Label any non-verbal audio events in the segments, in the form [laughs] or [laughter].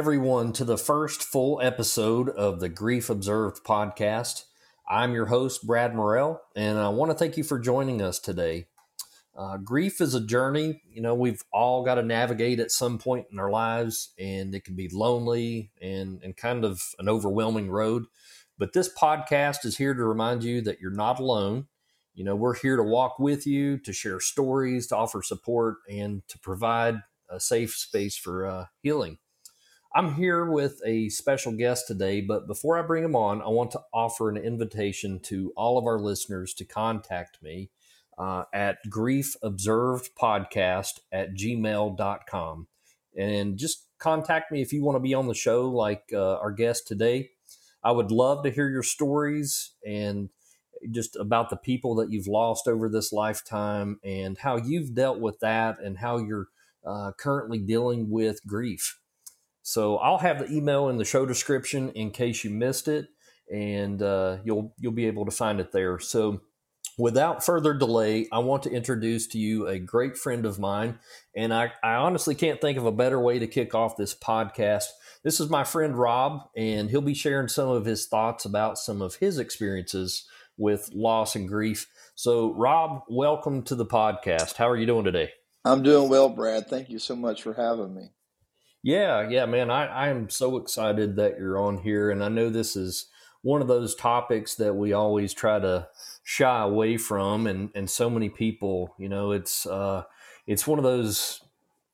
Everyone, to the first full episode of the Grief Observed podcast. I'm your host, Brad Morrell, and I want to thank you for joining us today. Uh, grief is a journey, you know, we've all got to navigate at some point in our lives, and it can be lonely and, and kind of an overwhelming road. But this podcast is here to remind you that you're not alone. You know, we're here to walk with you, to share stories, to offer support, and to provide a safe space for uh, healing. I'm here with a special guest today, but before I bring him on, I want to offer an invitation to all of our listeners to contact me uh, at griefobservedpodcast at gmail.com. And just contact me if you want to be on the show like uh, our guest today. I would love to hear your stories and just about the people that you've lost over this lifetime and how you've dealt with that and how you're uh, currently dealing with grief. So I'll have the email in the show description in case you missed it, and uh, you'll you'll be able to find it there. So without further delay, I want to introduce to you a great friend of mine, and I, I honestly can't think of a better way to kick off this podcast. This is my friend Rob, and he'll be sharing some of his thoughts about some of his experiences with loss and grief. So, Rob, welcome to the podcast. How are you doing today? I'm doing well, Brad. Thank you so much for having me. Yeah, yeah, man. I, I am so excited that you're on here. And I know this is one of those topics that we always try to shy away from. And, and so many people, you know, it's, uh, it's one of those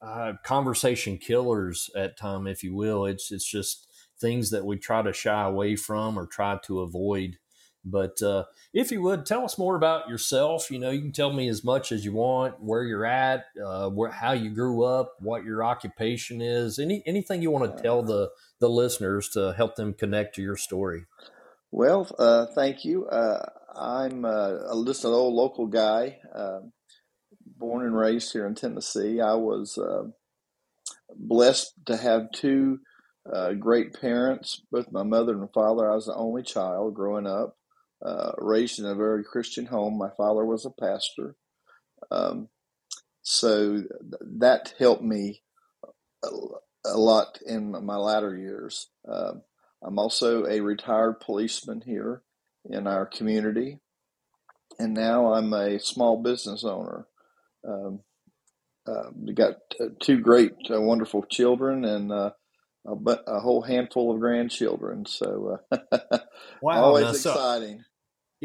uh, conversation killers at time, if you will. It's, it's just things that we try to shy away from or try to avoid. But uh, if you would tell us more about yourself, you know, you can tell me as much as you want, where you're at, uh, where, how you grew up, what your occupation is, any anything you want to tell the the listeners to help them connect to your story. Well, uh, thank you. Uh, I'm uh, just an old local guy, um, born and raised here in Tennessee. I was uh, blessed to have two great parents, both my mother and father. I was the only child growing up uh, raised in a very Christian home. My father was a pastor. Um, so th- that helped me a, a, lot in my latter years. Uh, I'm also a retired policeman here in our community, and now I'm a small business owner. Um, uh, we got two great, uh, wonderful children, and uh, a, a whole handful of grandchildren. So uh, [laughs] wow, always exciting.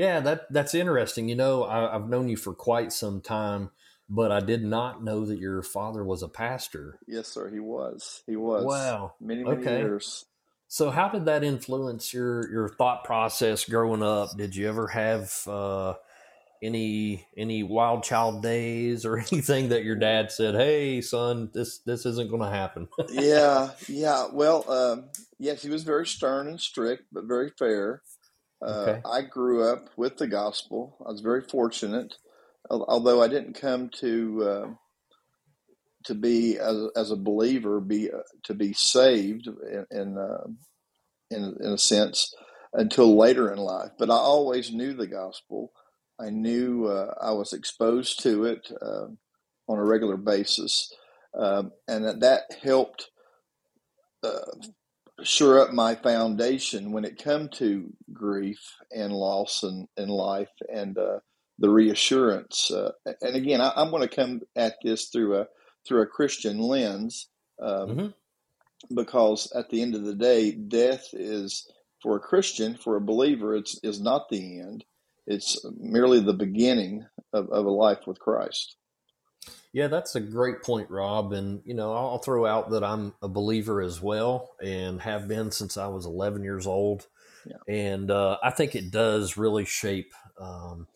Yeah, that that's interesting. You know, I, I've known you for quite some time, but I did not know that your father was a pastor. Yes, sir. He was. He was. Wow. Many many okay. years. So, how did that influence your your thought process growing up? Did you ever have uh, any any wild child days or [laughs] anything that your dad said, "Hey, son, this this isn't going to happen"? [laughs] yeah, yeah. Well, um, yes, he was very stern and strict, but very fair. Uh, okay. I grew up with the gospel. I was very fortunate, although I didn't come to uh, to be as, as, a believer, be uh, to be saved in in, uh, in, in a sense until later in life. But I always knew the gospel. I knew uh, I was exposed to it uh, on a regular basis, um, and that, that helped shore up my foundation when it come to grief and loss and, in life and uh, the reassurance. Uh, and again, I, am going to come at this through a through a Christian lens um, mm-hmm. because at the end of the day, death is for a Christian, for a believer, it's is not the end. It's merely the beginning of, of a life with Christ. Yeah, that's a great point, Rob. And, you know, I'll throw out that I'm a believer as well and have been since I was 11 years old. Yeah. And uh, I think it does really shape um,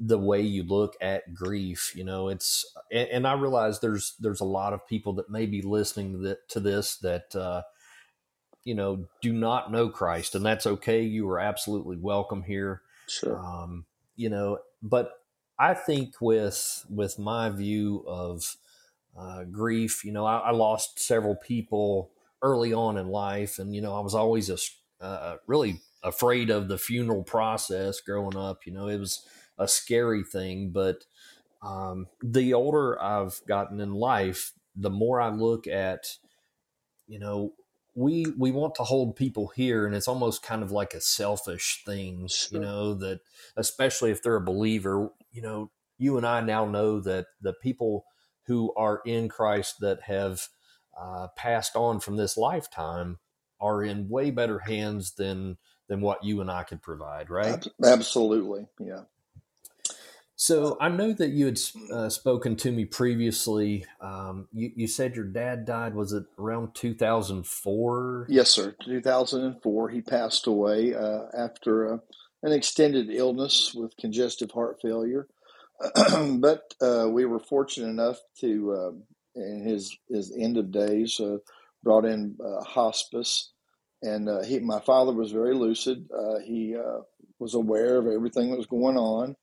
the way you look at grief. You know, it's, and, and, I realize there's, there's a lot of people that may be listening that, to this that, uh, you know, do not know Christ, and that's okay. You are absolutely welcome here. Sure. Um, you know, but I think with with my view of uh, grief, you know, I, I, lost several people early on in life, and you know, I was always a uh, really afraid of the funeral process growing up. You know, it was a scary thing, but um, the older I've gotten in life, the more I look at, you know, we we want to hold people here and it's almost kind of like a selfish thing Sure. you know that especially if they're a believer you know you and i now know that the people who are in christ that have uh, passed on from this lifetime are in way better hands than than what you and i could provide right Absolutely. Yeah. so I know that you had uh, spoken to me previously. Um, you, you said your dad died. Was it around 2004? Yes, sir. 2004, he passed away uh, after uh, an extended illness with congestive heart failure. [clears throat] but uh, we were fortunate enough to, uh, in his his end of days, uh, brought in uh, hospice, and uh, he, my father was very lucid. Uh, he was aware of everything that was going on,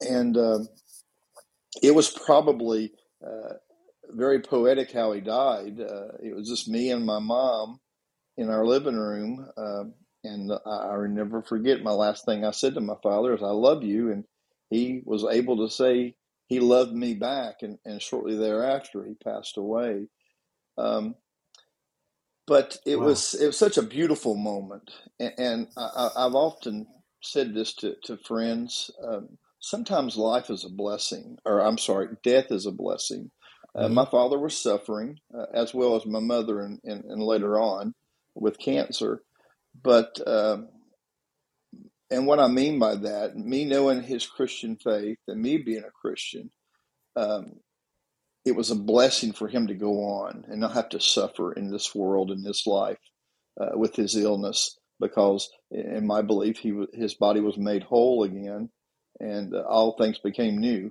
and um it was probably very poetic how he died. It was just me and my mom in our living room, and I, I never forget my last thing I said to my father is "I love you," and he was able to say he loved me back, and, and shortly thereafter he passed away. Um, but it Wow. was it was such a beautiful moment, and, and I, I've often said this to to friends. Um, sometimes life is a blessing, or I'm sorry, death is a blessing. Uh, Mhm. my father was suffering, uh, as well as my mother, and, and, and later on with cancer. But um, and what I mean by that, me knowing his Christian faith and me being a Christian, um, it was a blessing for him to go on and not have to suffer in this world in this life uh, with his illness because in my belief he his body was made whole again and uh, all things became new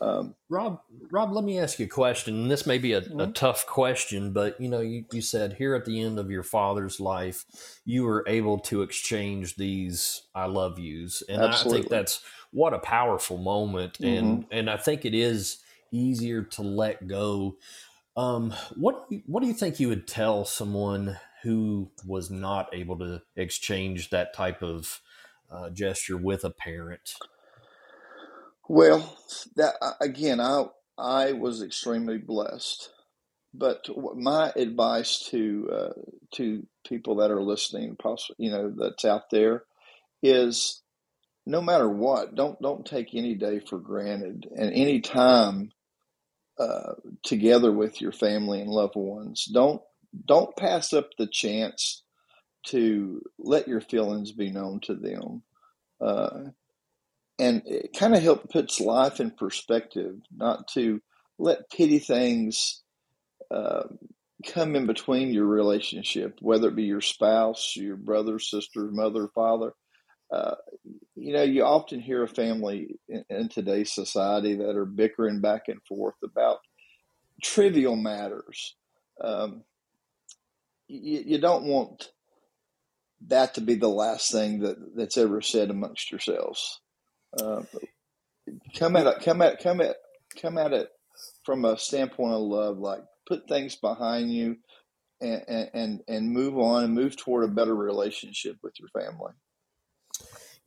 um, Rob, Rob, let me ask you a question. And this may be a, a Mhm. tough question, but you know, you, you said here at the end of your father's life, you were able to exchange these "I love yous," and I think that's what a powerful moment. And and I think it is easier to let go. Um, what do you- what do you think you would tell someone who was not able to exchange that type of uh, gesture with a parent? Well that uh, again i i was extremely blessed but my advice to uh, to people that are listening possibly you know that's out there is no matter what don't don't take any day for granted and any time uh, together with your family and loved ones. Don't don't pass up the chance to let your feelings be known to them, uh, and it kind of help puts life in perspective. Not to let petty things uh, come in between your relationship, whether it be your spouse, your brother, sister, mother, father. Uh, you know, you often hear a family in, in today's society that are bickering back and forth about trivial matters. Um, you, you don't want that to be the last thing that, that's ever said amongst yourselves. Uh, come at it, come at come at come at it from a standpoint of love. Like put things behind you and and and move on and move toward a better relationship with your family.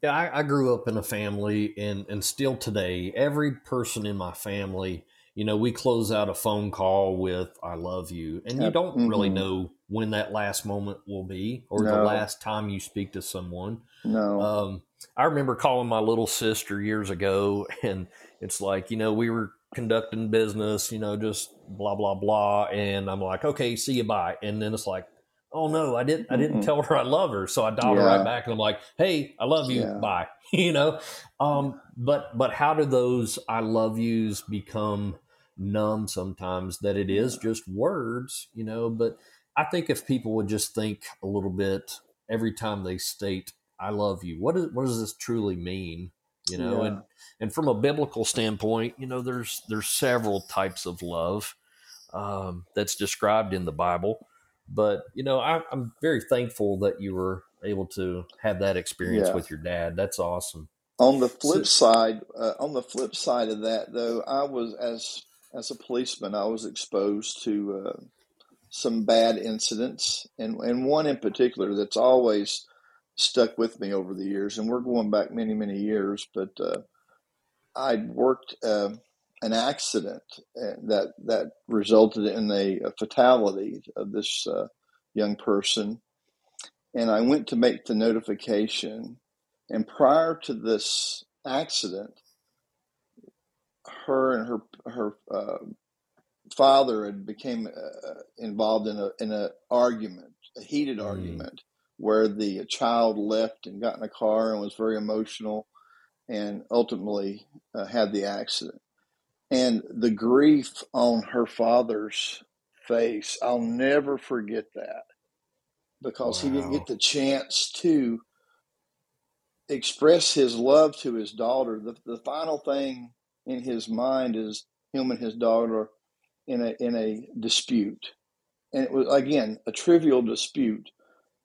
Yeah, I, I grew up in a family, and and still today, every person in my family, you know, we close out a phone call with "I love you," and you don't really Mhm. know when that last moment will be or the last time you speak to someone. No, Um, I remember calling my little sister years ago, [laughs] and it's like, you know, we were conducting business, you know, just blah blah blah, and I'm like, okay, see you, bye, and then it's like, oh no, I didn't, I didn't Mm-mm. tell her I love her, so I dialed her right back, and I'm like, hey, I love you, Yeah. bye, [laughs] you know, um, but but how do those I love yous become numb sometimes? That it is just words, you know, but I think if people would just think a little bit every time they state I love you. What does what does this truly mean? You know, Yeah. and and from a biblical standpoint, you know, there's there's several types of love um, that's described in the Bible. But you know, I, I'm very thankful that you were able to have that experience Yeah. with your dad. That's awesome. On the So, flip side, uh, on the flip side of that, though, I was as as a policeman, I was exposed to uh, some bad incidents, and and one in particular that's always stuck with me over the years. And we're going back many many years, but uh, I'd worked uh, an accident uh, that that resulted in a, a fatality of this uh, young person, and I went to make the notification. And prior to this accident, her and her her uh, father had became uh, involved in a in an argument, a heated mm. argument, where the child left and got in a car and was very emotional, and ultimately uh, had the accident. And the grief on her father's face, I'll never forget that because wow. he didn't get the chance to express his love to his daughter. The, the final thing in his mind is him and his daughter in a in a dispute, and it was again a trivial dispute,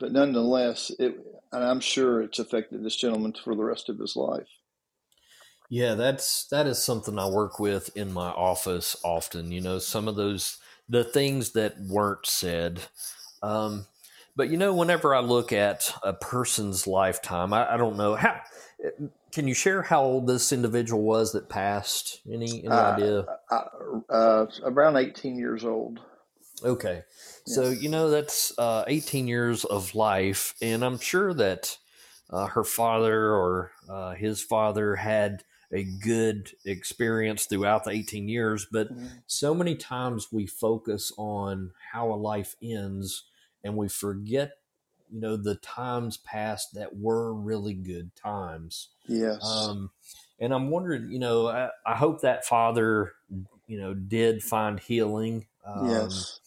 but nonetheless, it and I'm sure it's affected this gentleman for the rest of his life. Yeah, that's that is something I work with in my office often. You know, some of those the things that weren't said. Um, but you know, whenever I look at a person's lifetime, I, I don't know how. Can you share how old this individual was that passed? Any any uh, idea? Uh, uh, around eighteen years old. Okay, so you know that's uh, eighteen years of life, and I'm sure that uh, her father or uh, his father had a good experience throughout the 18 years but mm-hmm. so many times we focus on how a life ends and we forget you know the times past that were really good times. Yes. Um, and i'm wondering you know I, I, hope that father you know did find healing um, yes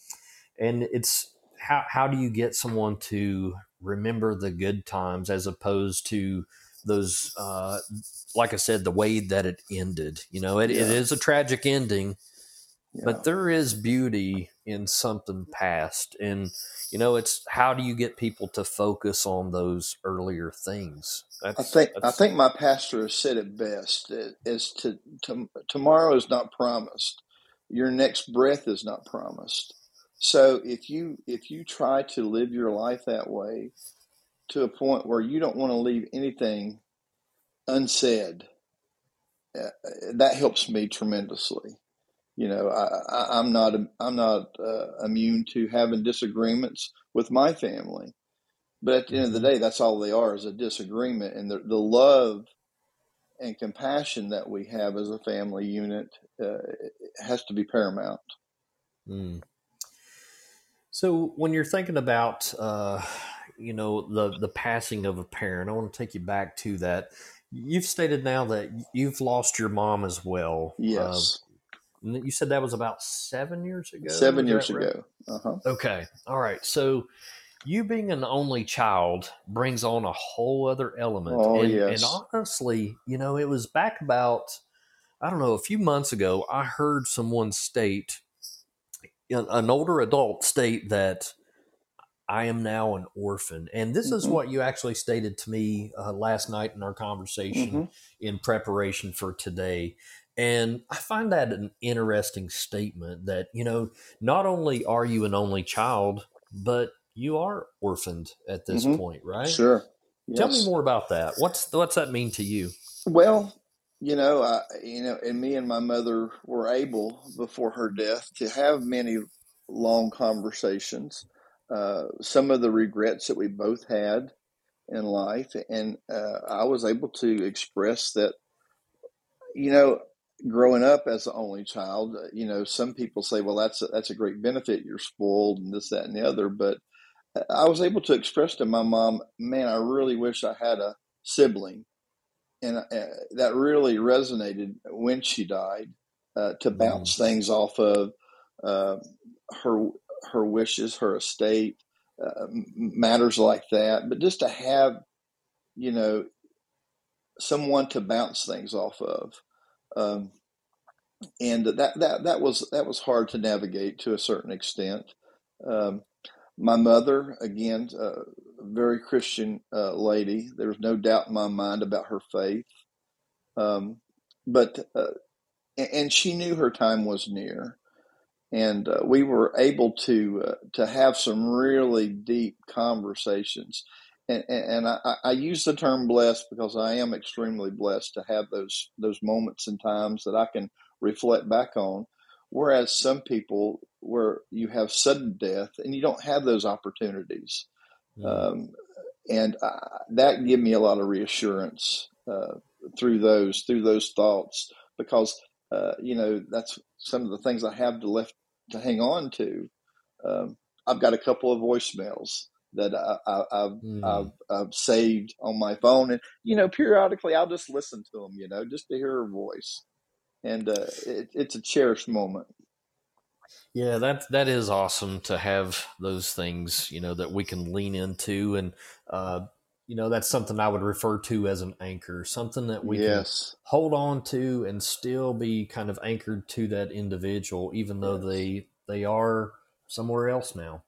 and it's how, how do you get someone to remember the good times as opposed to those uh, like i said the way that it ended you know? It, yeah. it is a tragic ending yeah. but there is beauty in something past. And you know it's how do you get people to focus on those earlier things? That's, i think i think my pastor has said it best is to, to tomorrow is not promised. Your next breath is not promised so if you if you try to live your life that way to a point where you don't want to leave anything unsaid uh, that helps me tremendously you know, I, am not I'm not uh, immune to having disagreements with my family, but at the end of the mm-hmm. day, that's all they are is a disagreement, and the the love and compassion that we have as a family unit uh, has to be paramount. Mm. So when you're thinking about, uh, you know, the the passing of a parent, I want to take you back to that. You've stated now that you've lost your mom as well. Uh, yes. You said that was about seven years ago. Seven years right? ago. Uh-huh. Okay. All right. So you being an only child brings on a whole other element. Oh, and, yes. and honestly, you know, it was back about, I don't know, a few months ago, I heard someone state, an older adult state that I am now an orphan. And this mm-hmm. is what you actually stated to me uh, last night in our conversation mm-hmm. in preparation for today. And I find that an interesting statement that, you know, not only are you an only child, but you are orphaned at this mm-hmm. point, right? Sure. Yes. Tell me more about that. What's what's that mean to you? Well, you know, I, you know, and me and my mother were able before her death to have many long conversations. Uh, some of the regrets that we both had in life, and uh, I was able to express that. You know, growing up as the only child, uh, you know, some people say, well, that's a, that's a great benefit. You're spoiled and this, that, and the other. But uh, I was able to express to my mom, man, I really wish I had a sibling. And uh, that really resonated when she died uh, to mm-hmm. bounce mm. things off of uh, her her wishes, her estate, uh, matters like that. But just to have, you know, someone to bounce things off of. Um, and that, that that was that was hard to navigate to a certain extent. Um, my mother, again, a very Christian uh, lady. There was no doubt in my mind about her faith, um, but uh, and she knew her time was near, and uh, we were able to uh, to have some really deep conversations and, and I, I, use the term blessed because I am extremely blessed to have those those moments and times that I can reflect back on, whereas some people where you have sudden death and you don't have those opportunities. Mm. Um, and uh, that gave me a lot of reassurance uh, through those through those thoughts because uh, you know that's some of the things I have to left to hang on to. Um, I've got a couple of voicemails that I, have mm. I've, I've, saved on my phone, and you know, periodically I'll just listen to them, you know, just to hear her voice, and uh, it, it's a cherished moment. Yeah, that that is awesome to have those things, you know, that we can lean into, and uh, you know, that's something I would refer to as an anchor, something that we yes. can hold on to and still be kind of anchored to that individual, even though they they are somewhere else now.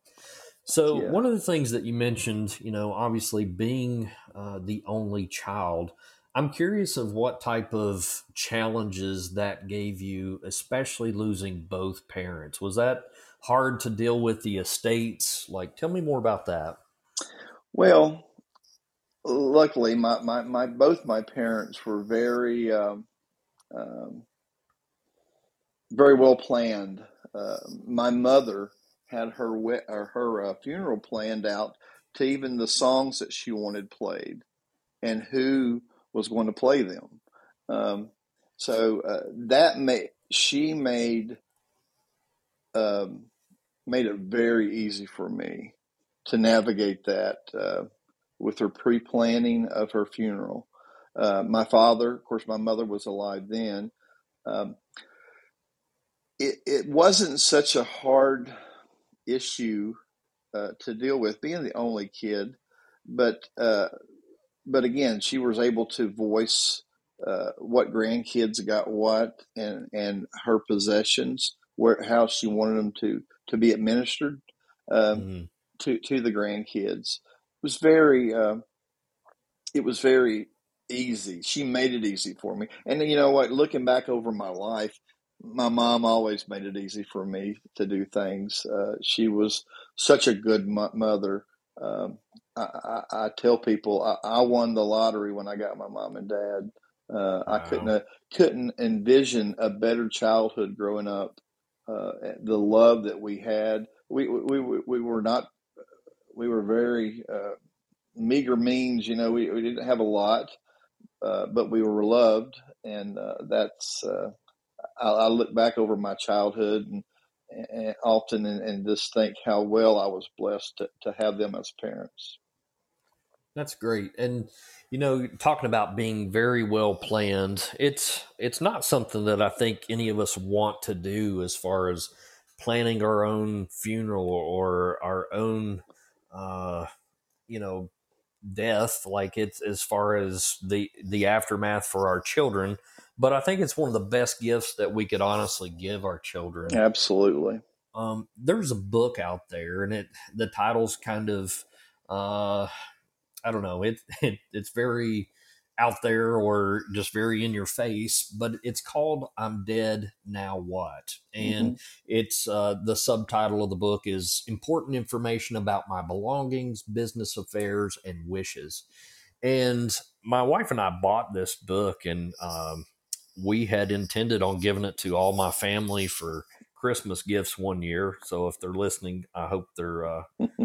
So yeah. one of the things that you mentioned, you know, obviously being uh, the only child, I'm curious of what type of challenges that gave you, especially losing both parents. Was that hard to deal with the estates? Like, tell me more about that. Well, luckily, my, my, my both my parents were very, um, um, very well planned. Uh, my mother had her or her uh, funeral planned out to even the songs that she wanted played and who was going to play them. Um, so uh, that made she made um, made it very easy for me to navigate that uh, with her pre planning of her funeral. Uh, my father, of course, my mother was alive then. Um, it, it wasn't such a hard issue uh, to deal with, being the only kid, but uh, but again, she was able to voice uh, what grandkids got what and and her possessions, where how she wanted them to to be administered um, mm-hmm. to to the grandkids. It was very uh, it was very easy. She made it easy for me, and you know what? Looking back over my life, my mom always made it easy for me to do things. Uh, she was such a good mo- mother. Um, I, I, tell people I, I, won the lottery when I got my mom and dad. Uh, wow. I couldn't uh, couldn't envision a better childhood growing up. Uh, the love that we had, we, we we we were not, we were very uh, meager means. You know, we, we didn't have a lot, uh, but we were loved, and uh, that's. I, I, look back over my childhood and, and often and, and, just think how well I was blessed to, to have them as parents. That's great. And you know, talking about being very well planned, it's it's not something that I think any of us want to do as far as planning our own funeral or our own uh you know death like it's as far as the the aftermath for our children. But i think it's one of the best gifts that we could honestly give our children. Absolutely. Um there's a book out there and it the title's kind of uh I don't know. It, [laughs] it it's very out there or just very in your face, but it's called "I'm Dead Now What," and mm-hmm. it's uh, the subtitle of the book is "Important Information About My Belongings, Business Affairs, and Wishes." And my wife and I bought this book, and um, we had intended on giving it to all my family for Christmas gifts one year. So if they're listening, I hope they're uh,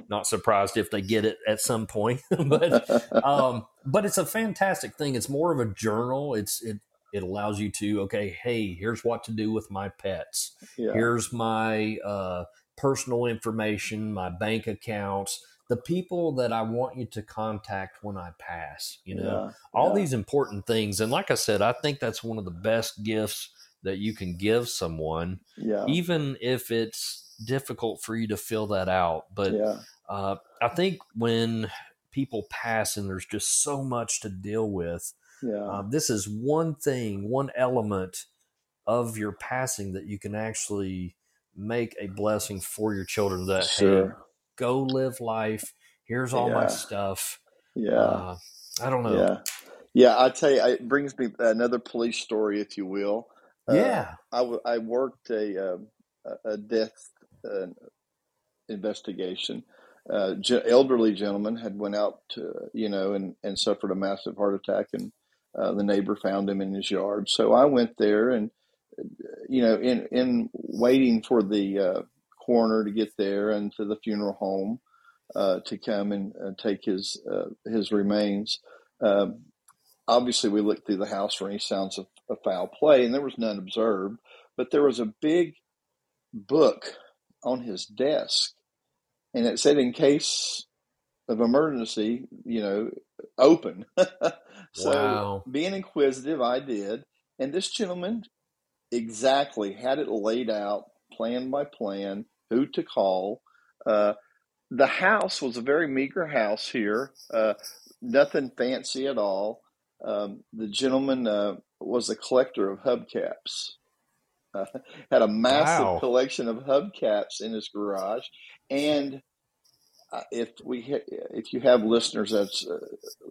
not surprised if they get it at some point. [laughs] but um, but it's a fantastic thing. It's more of a journal. It's it it allows you to okay, hey, here's what to do with my pets. Yeah. Here's my uh, personal information, my bank accounts. The people that I want you to contact when I pass, you know, yeah. all yeah. these important things. And like I said, I think that's one of the best gifts that you can give someone, yeah. even if it's difficult for you to fill that out. But yeah. uh, I think when people pass and there's just so much to deal with, yeah. uh, this is one thing, one element of your passing that you can actually make a blessing for your children that sure. hey go live life here's all my stuff yeah uh, i don't know yeah yeah i tell you it brings me another police story if you will yeah, uh, I, w- I worked a um, a death uh, investigation. Uh, elderly gentleman had went out to you know and and suffered a massive heart attack, and uh, the neighbor found him in his yard. So I went there and you know, in in waiting for the uh, coroner to get there and to the funeral home uh, to come and uh, take his uh, his remains. Um, obviously, we looked through the house for any sounds of, of foul play, and there was none observed. But there was a big book on his desk, and it said, "In case of emergency, you know, open." [laughs] so, Wow. being inquisitive, I did, and this gentleman exactly had it laid out, plan by plan, who to call. Uh, the house was a very meager house here, uh, nothing fancy at all. Um, the gentleman uh, was a collector of hubcaps. Uh, [laughs] had a massive Wow. collection of hubcaps in his garage, and uh, if we ha- if you have listeners that's uh,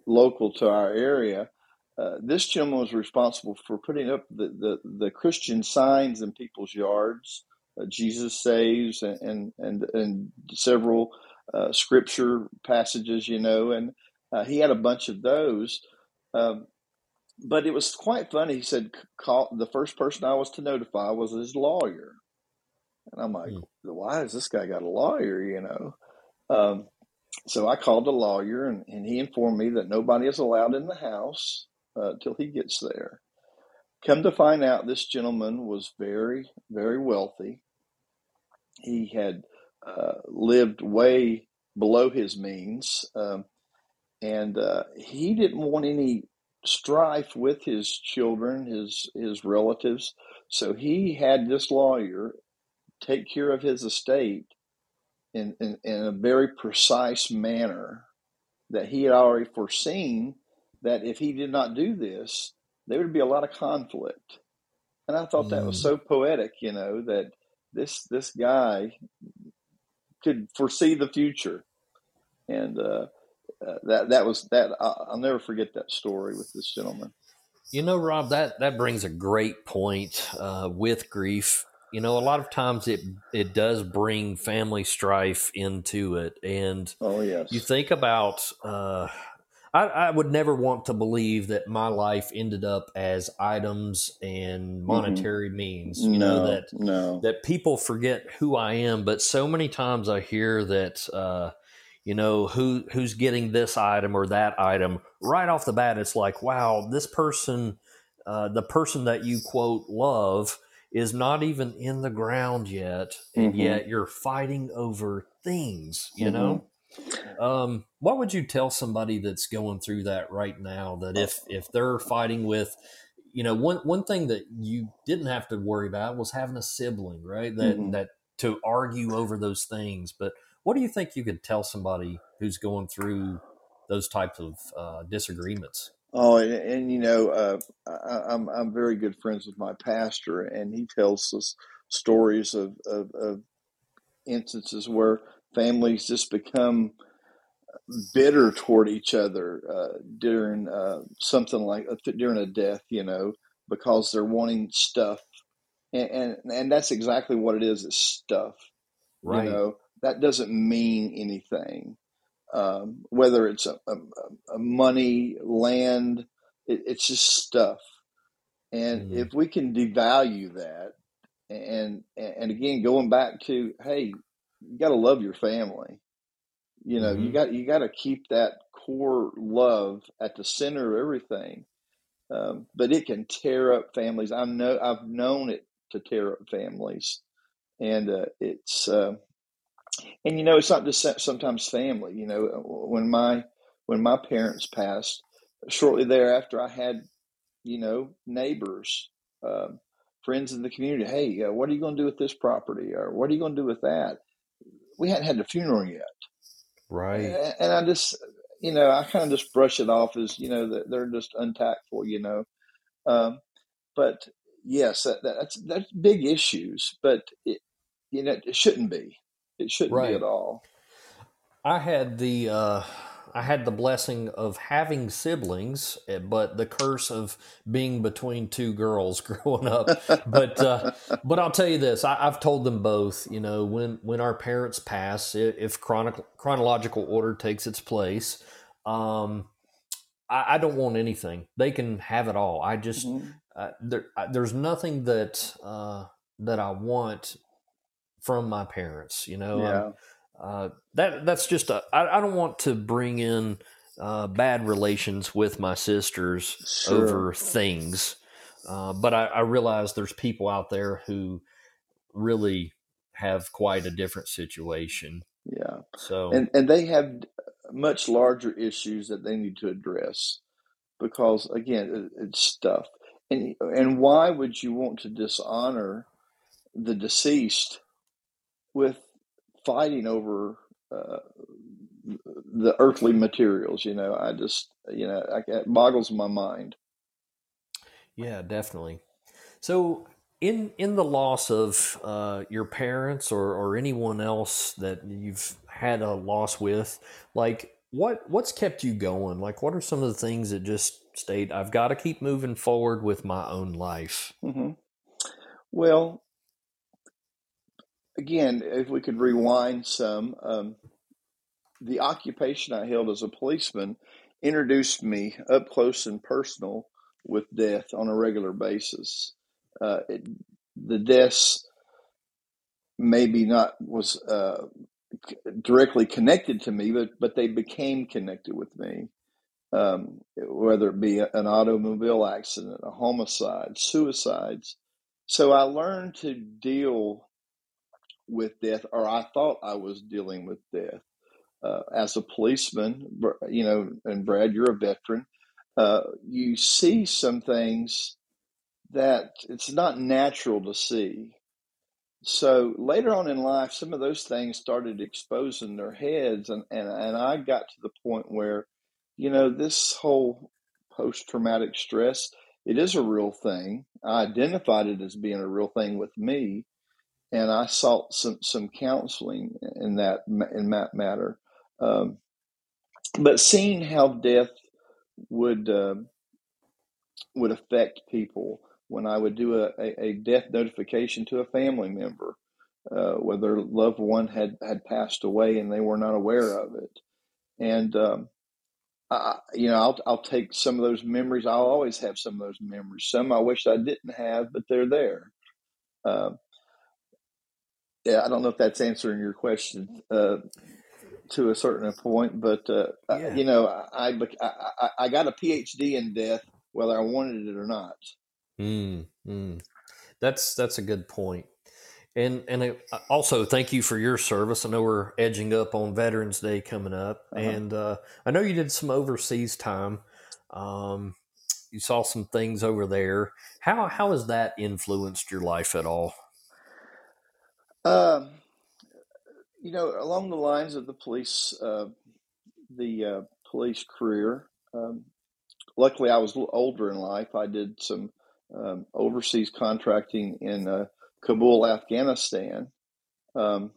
local to our area, uh, this gentleman was responsible for putting up the, the, the Christian signs in people's yards. Uh, Jesus saves and and and, and several uh, scripture passages, you know, and uh, he had a bunch of those. Um, but it was quite funny. He said, "Call the first person I was to notify was his lawyer," and I'm like, Hmm. "Why has this guy got a lawyer?" You know. Um, so I called the lawyer, and, and he informed me that nobody is allowed in the house uh, till he gets there. Come to find out, this gentleman was very, very wealthy. He had uh, lived way below his means, um, and uh, he didn't want any strife with his children, his his relatives. So he had this lawyer take care of his estate in, in, in a very precise manner that he had already foreseen that if he did not do this, there would be a lot of conflict. And I thought that was Mm. so poetic, you know, that this this guy could foresee the future, and uh, uh, that that was that. I, I'll never forget that story with this gentleman. You know, Rob, that that brings a great point uh, with grief. You know, a lot of times it it does bring family strife into it, and Oh yes, you think about. Uh, I, I would never want to believe that my life ended up as items and monetary means. You know that no, that people forget who I am, but so many times I hear that uh, you know who who's getting this item or that item right off the bat. It's like, wow, this person, uh, the person that you quote love, is not even in the ground yet, and Mhm. yet you're fighting over things. You Mhm. know. Um, what would you tell somebody that's going through that right now? That if if they're fighting with, you know, one one thing that you didn't have to worry about was having a sibling, right? That Mhm. that to argue over those things. But what do you think you could tell somebody who's going through those types of uh, disagreements? Oh, and, and you know, uh, I, I'm I'm very good friends with my pastor, and he tells us stories of, of, of instances where families just become bitter toward each other uh, during uh, something like during a death, you know, because they're wanting stuff, and and, and that's exactly what it is. It's stuff, Right. you know. That doesn't mean anything. Um, whether it's a, a, a money, land, it, it's just stuff. And Mm. if we can devalue that, and and again going back to hey, you got to love your family. You know, you Mhm. got you got to keep that core love at the center of everything. Um, but it can tear up families. I know I've known it to tear up families, and uh, it's uh, and you know it's not just sometimes family. You know, when my when my parents passed, shortly thereafter, I had you know neighbors, um, friends in the community. Hey, uh, what are you going to do with this property, or what are you going to do with that? We hadn't had the funeral yet. Right. A- and I just, you know, I kind of just brush it off as, you know, that they're just untactful, you know. Um, but yes, that, that's that's big issues, but it, you know, it shouldn't be. It shouldn't be at all. I had the uh, I had the blessing of having siblings, eh, but the curse of being between two girls [laughs] growing up. But uh, but I'll tell you this: I, I've told them both. You know, when when our parents pass, if chronic, chronological order takes its place, um, I, I, don't want anything. They can have it all. I just mm-hmm. uh, there, there's nothing that uh, that I want from my parents. You know, yeah. Uh, that that's just a. I, I don't want to bring in uh, bad relations with my sisters sure. over things. Uh, but I, I, realize there's people out there who really have quite a different situation. Yeah. So and and they have much larger issues that they need to address because again, it, it's stuff. And and why would you want to dishonor the deceased with fighting over uh, the earthly materials. You know, I just, you know, I, it boggles my mind. Yeah, definitely. So, in in the loss of uh, your parents or or anyone else that you've had a loss with, like what what's kept you going? Like, what are some of the things that just stayed? I've got to keep moving forward with my own life. Mm-hmm. Well, again, if we could rewind some, um, the occupation I held as a policeman introduced me up close and personal with death on a regular basis. Uh, it, the deaths maybe not was uh, directly connected to me, but but they became connected with me. Um, whether it be an automobile accident, a homicide, suicides. So I learned to deal with death, or I thought I was dealing with death. Uh, as a policeman, you know, and Brad, you're a veteran, uh, you see some things that it's not natural to see. So later on in life, some of those things started exposing their heads, and, and, and I got to the point where, you know, this whole post traumatic stress, it is a real thing. I identified it as being a real thing with me, and I sought some some counseling in that in that matter. Um, but seeing how death would uh, would affect people when I would do a, a, death notification to a family member, uh, whether loved one had had passed away and they were not aware of it, and um, I, you know I'll I'll take some of those memories. I'll always have some of those memories. Some I wish I didn't have, but they're there. Uh, yeah, I don't know if that's answering your question uh, to a certain point, but uh, yeah. you know, I, I, I got a PhD in death, whether I wanted it or not. Mm, mm. That's that's a good point. And and uh, also thank you for your service. I know we're edging up on Veterans Day coming up, uh-huh. and uh, I know you did some overseas time. Um, you saw some things over there. How how has that influenced your life at all? Um, you know, along the lines of the police, uh, the uh, police career. Um, luckily, I was older in life. I did some um, overseas contracting in uh, Kabul, Afghanistan. Um,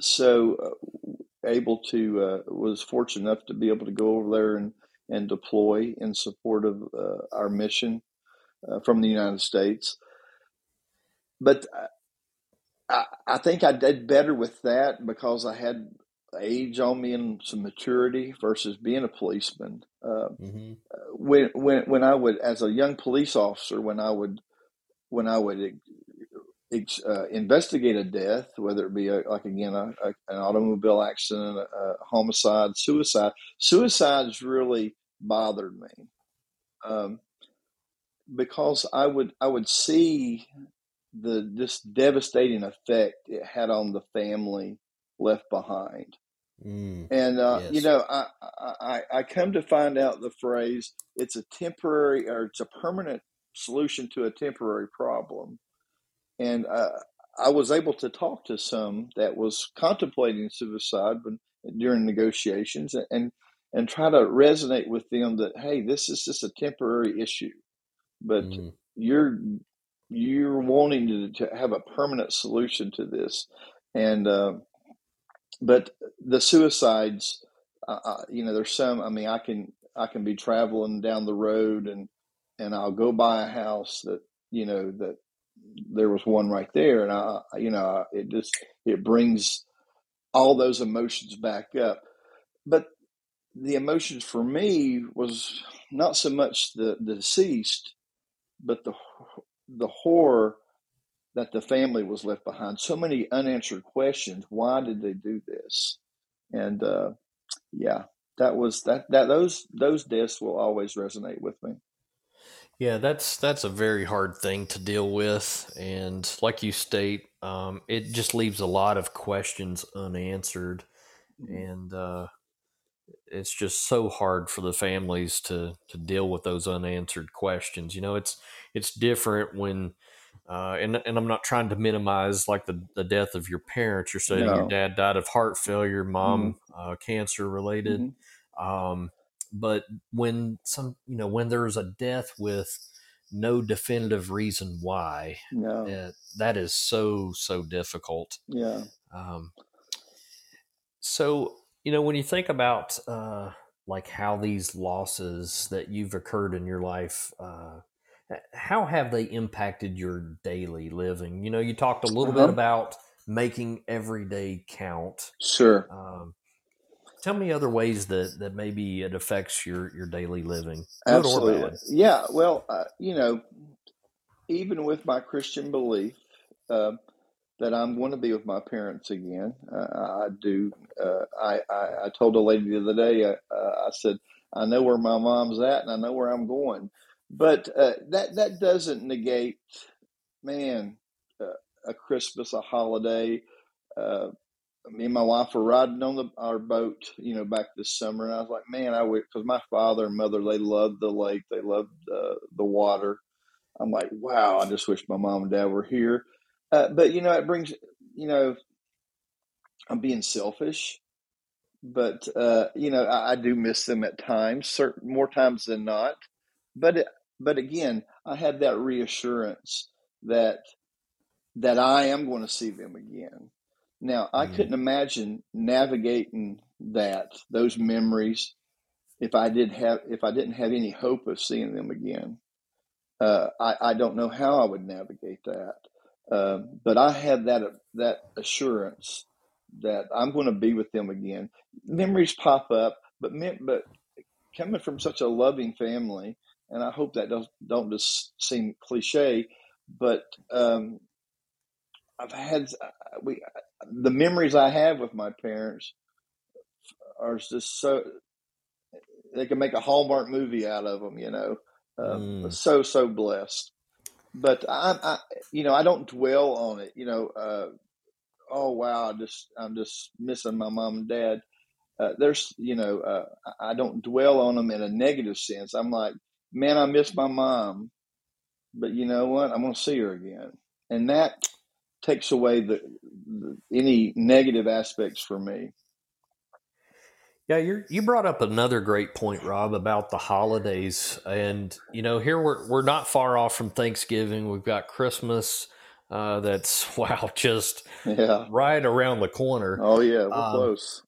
so, uh, able to uh, was fortunate enough to be able to go over there and and deploy in support of uh, our mission from the United States. But I, I think I did better with that because I had age on me and some maturity versus being a policeman. Uh, mm-hmm. When when when I would, as a young police officer, when I would when I would uh, investigate a death, whether it be a, like again a, a, an automobile accident, a, homicide, suicide, suicides really bothered me um, because I would I would see the this devastating effect it had on the family left behind. Mm, and uh, yes. you know, I, I I come to find out the phrase "it's a temporary" or "it's a permanent solution to a temporary problem," and uh, I was able to talk to some that was contemplating suicide when, during negotiations, and and try to resonate with them that hey, this is just a temporary issue, but mm. you're you're wanting to, to have a permanent solution to this, and uh, but the suicides, uh, uh, you know, there's some. I mean, I can I can be traveling down the road and and I'll go by a house that you know that there was one right there, and I you know it just it brings all those emotions back up. But the emotions for me was not so much the, the deceased, but the the horror that the family was left behind. So many unanswered questions. Why did they do this? And uh, yeah, that was that that those those deaths will always resonate with me. Yeah, that's that's a very hard thing to deal with, and like you state, um, it just leaves a lot of questions unanswered, mm-hmm. and uh, it's just so hard for the families to to deal with those unanswered questions. You know, it's it's different when uh, and and I'm not trying to minimize like the, the death of your parents. You're saying no. your dad died of heart failure, mom mm-hmm. uh, cancer related. Mm-hmm. Um, but when some you know when there's a death with no definitive reason why, no. Uh, that is so so difficult. Yeah. Um, so you know when you think about uh, like how these losses that you've occurred in your life uh, how have they impacted your daily living? You know, you talked a little uh-huh. bit about making every day count. Sure. Um, tell me other ways that, that maybe it affects your, your daily living. Absolutely. Yeah. Well, uh, you know, even with my Christian belief uh, that I'm going to be with my parents again, uh, I do. Uh, I, I, I, told a lady the other day, uh, I said, I know where my mom's at and I know where I'm going. But uh, that that doesn't negate, man, uh, a Christmas, a holiday. Uh, me and my wife were riding on the, our boat, you know, back this summer, and I was like, man, I would because my father and mother they loved the lake, they loved uh, the water. I'm like, wow, I just wish my mom and dad were here. Uh, but you know, it brings, you know, I'm being selfish, but uh, you know, I, I, do miss them at times, certain more times than not. But but again, I have that reassurance that that I am going to see them again. Now, I mm-hmm. couldn't imagine navigating that those memories if I did have if I didn't have any hope of seeing them again. Uh, I, I don't know how I would navigate that, uh, but I had that that assurance that I'm going to be with them again. Memories pop up, but but coming from such a loving family, and I hope that don't don't just seem cliche, but um, I've had we the memories I have with my parents are just so they can make a Hallmark movie out of them, you know. Uh, mm. So so blessed, but I, I, you know, I don't dwell on it. You know, uh, oh wow, just I'm just missing my mom and dad. Uh, there's, you know, uh, I don't dwell on them in a negative sense. I'm like, man, I miss my mom, but you know what? I'm to see her again, and that takes away the, the any negative aspects for me. Yeah, you you brought up another great point, Rob, about the holidays, and you know here we're we're not far off from Thanksgiving. We've got Christmas. Uh, that's [laughs] wow, just yeah. right around the corner. Oh yeah, we're um, close.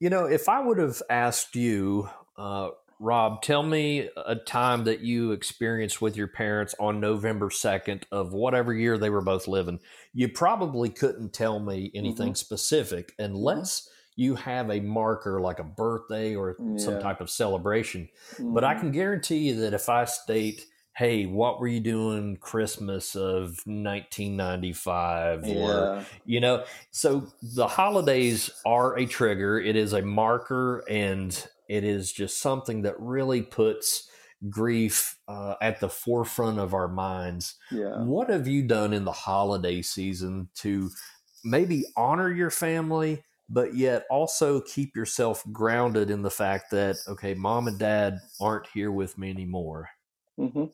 You know, if I would have asked you, uh, Rob, tell me a time that you experienced with your parents on November 2nd of whatever year they were both living. You probably couldn't tell me anything mm-hmm. specific unless you have a marker like a birthday or yeah. some type of celebration. Mm-hmm. But I mm-hmm. can guarantee you that if I state, hey, what were you doing Christmas of 1995? Yeah. Or, you know, so the holidays are a trigger, it is a marker and it is just something that really puts grief uh, at the forefront of our minds. Yeah. What have you done in the holiday season to maybe honor your family, but yet also keep yourself grounded in the fact that, okay, mom and dad aren't here with me anymore? Mm-hmm.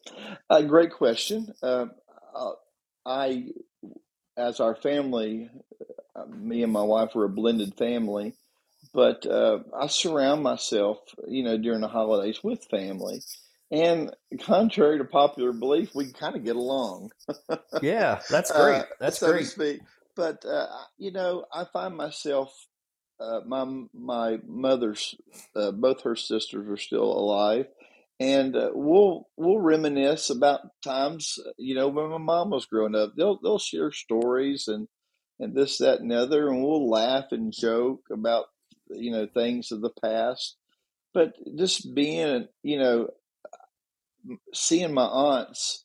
Uh, great question. Uh, I, as our family, uh, me and my wife were a blended family. But uh, I surround myself, you know, during the holidays with family. And contrary to popular belief, we kind of get along. yeah, that's [laughs] uh, great. That's uh, so great. But uh, you know, I find myself. Uh, my my mother's uh, both her sisters are still alive, and we'll we'll reminisce about times you know when my mom was growing up. They'll they'll share stories and and this that and the other, and we'll laugh and joke about you know things of the past. but just being, you know, seeing my aunts,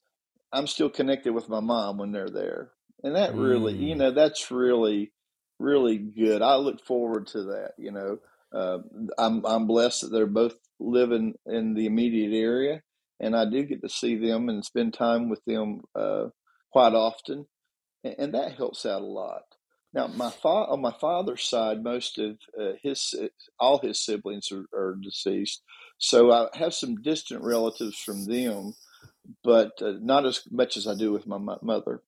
I'm still connected with my mom when they're there. And that really, you Mm. know, that's really, really good. I look forward to that. You know, uh, I'm I'm blessed that they're both living in the immediate area, and I do get to see them and spend time with them uh, quite often, and, and that helps out a lot. Now, my fa- on my father's side, most of uh, his all his siblings are, are deceased, so I have some distant relatives from them, but uh, not as much as I do with my mother.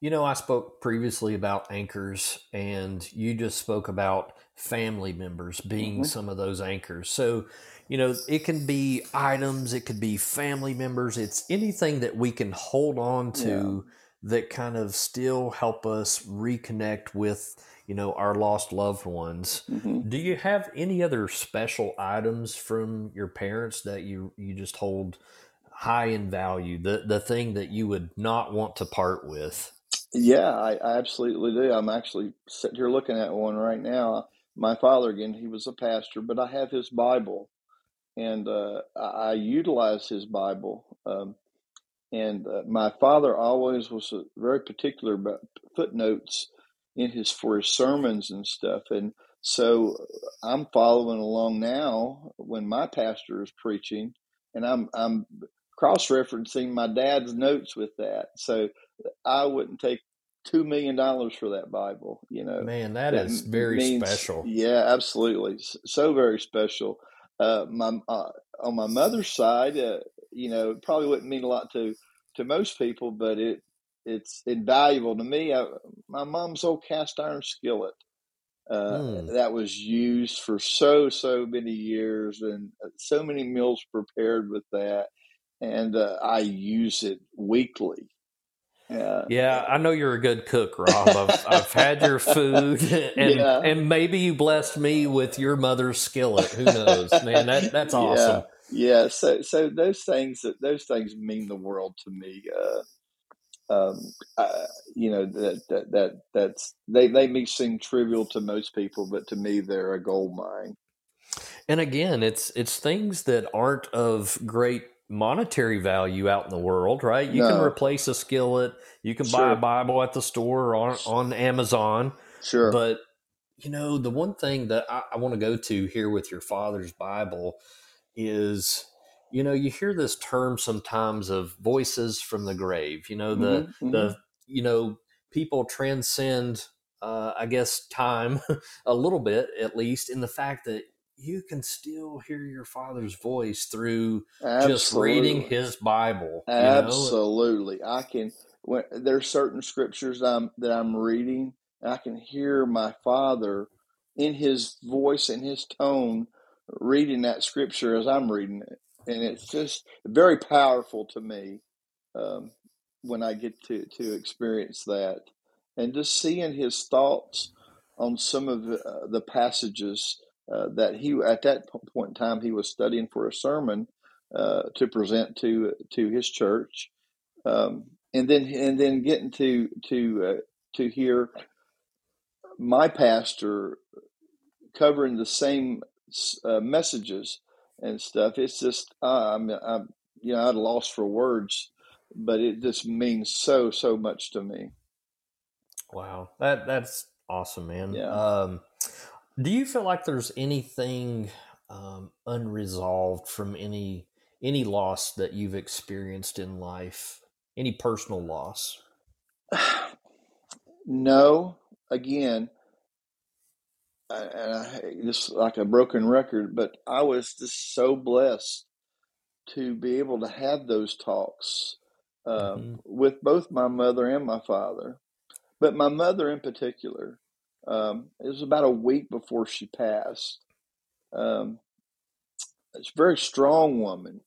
You know, I spoke previously about anchors, and you just spoke about family members being hmm some of those anchors. So, you know, it can be items, it could be family members, it's anything that we can hold on Yeah. to that kind of still help us reconnect with, you know, our lost loved ones. hmm Do you have any other special items from your parents that you you just hold high in value, the the thing that you would not want to part with? Yeah, I, I absolutely do. I'm actually sitting here looking at one right now. My father, again, he was a pastor, but I have his Bible, and uh, I, I utilize his Bible. Um, and uh, my father always was uh, very particular about footnotes in his for his sermons and stuff. And so I'm following along now when my pastor is preaching, and I'm I'm cross referencing my dad's notes with that. So I wouldn't take two million dollars for that Bible. You know, Man, that that is very means special. yeah, absolutely, so very special. Uh, my uh, on my mother's side, uh, you know, it probably wouldn't mean a lot to to most people, but it it's invaluable to me. I, my mom's old cast iron skillet uh, Mm. that was used for so so many years, and uh, so many meals prepared with that, and uh, I use it weekly. Uh, Yeah, I know you're a good cook, Rob. I've I've had your food, [laughs] and yeah, and maybe you blessed me with your mother's skillet. Who knows, man? That that's awesome. yeah. So so those things those things mean the world to me. Uh, um, uh, you know that, that that that's they they may seem trivial to most people, but to me they're a gold mine. And again, it's it's things that aren't of great monetary value out in the world, right? You can replace a skillet, you can buy a Bible at the store or on on Amazon, sure. but you know the one thing that I, I want to go to here with your father's Bible is you know you hear this term sometimes of voices from the grave. You know the hmm hmm the you know people transcend uh i guess time [laughs] a little bit at least in the fact that you can still hear your father's voice through just reading his bible you know absolutely. I can when there's certain scriptures I'm that I'm reading, and I can hear my father in his voice and his tone reading that scripture as I'm reading it, and it's just very powerful to me. um, when I get to, to experience that. And just seeing his thoughts on some of the, uh, the passages uh, that he, at that point in time, he was studying for a sermon uh, to present to to his church, um, and then and then getting to to uh, to hear my pastor covering the same uh, messages and stuff. It's just uh, I'm, I'm you know at a loss for words, but it just means so so much to me. wow that that's awesome man Yeah. um do you feel like there's anything um unresolved from any any loss that you've experienced in life? Any personal loss? [sighs] No, again, I, and I, this is like a broken record, but I was just so blessed to be able to have those talks um, hmm with both my mother and my father. But my mother, in particular, um, it was about a week before she passed. Um, it's a very strong woman.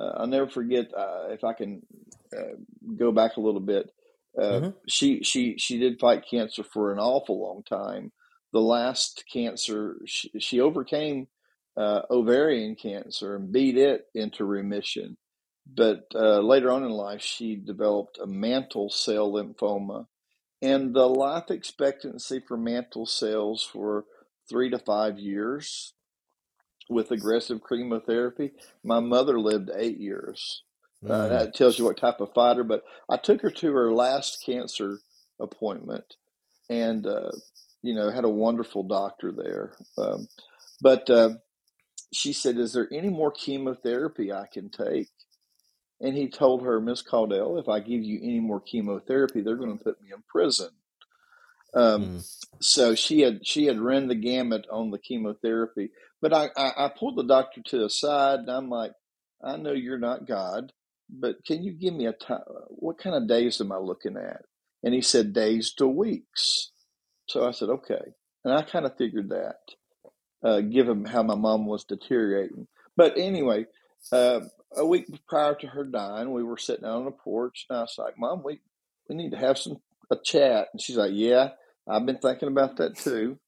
Uh, I'll never forget uh, if I can uh, go back a little bit. Uh, hmm she she she did fight cancer for an awful long time. The last cancer she, she overcame uh, ovarian cancer and beat it into remission. But uh, later on in life, she developed a mantle cell lymphoma, and the life expectancy for mantle cells for three to five years with aggressive chemotherapy. My mother lived eight years. Uh, Mm. that tells you what type of fighter. But I took her to her last cancer appointment, and uh, you know had a wonderful doctor there. Um, but uh, she said, "Is there any more chemotherapy I can take?" And he told her, Miss Caudell, if I give you any more chemotherapy, they're going to put me in prison. Um, Mm. so she had she had run the gamut on the chemotherapy. But I, I, I pulled the doctor to the side, and I'm like, I know you're not God, but can you give me a time? What kind of days am I looking at? And he said days to weeks. So I said okay, and I kind of figured that, uh, given how my mom was deteriorating. But anyway, uh, a week prior to her dying, we were sitting out on the porch, and I was like, "Mom, we we need to have some a chat." And she's like, "Yeah, I've been thinking about that too."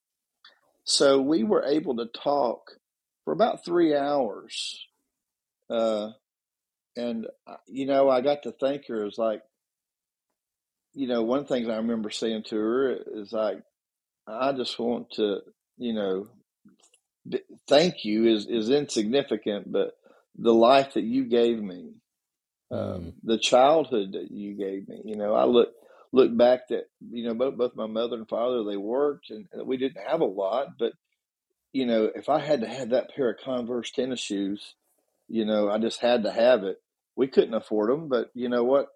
So we were able to talk for about three hours, uh, and uh, you know, I got to thank her. Was like, you know, one of the things I remember saying to her is like, "I just want to, you know, thank you is is insignificant, but the life that you gave me." Mm. um, the childhood that you gave me. You know, I look look back that you know both both my mother and father they worked and we didn't have a lot, but you know if I had to have that pair of Converse tennis shoes, you know I just had to have it. We couldn't afford them, but you know what?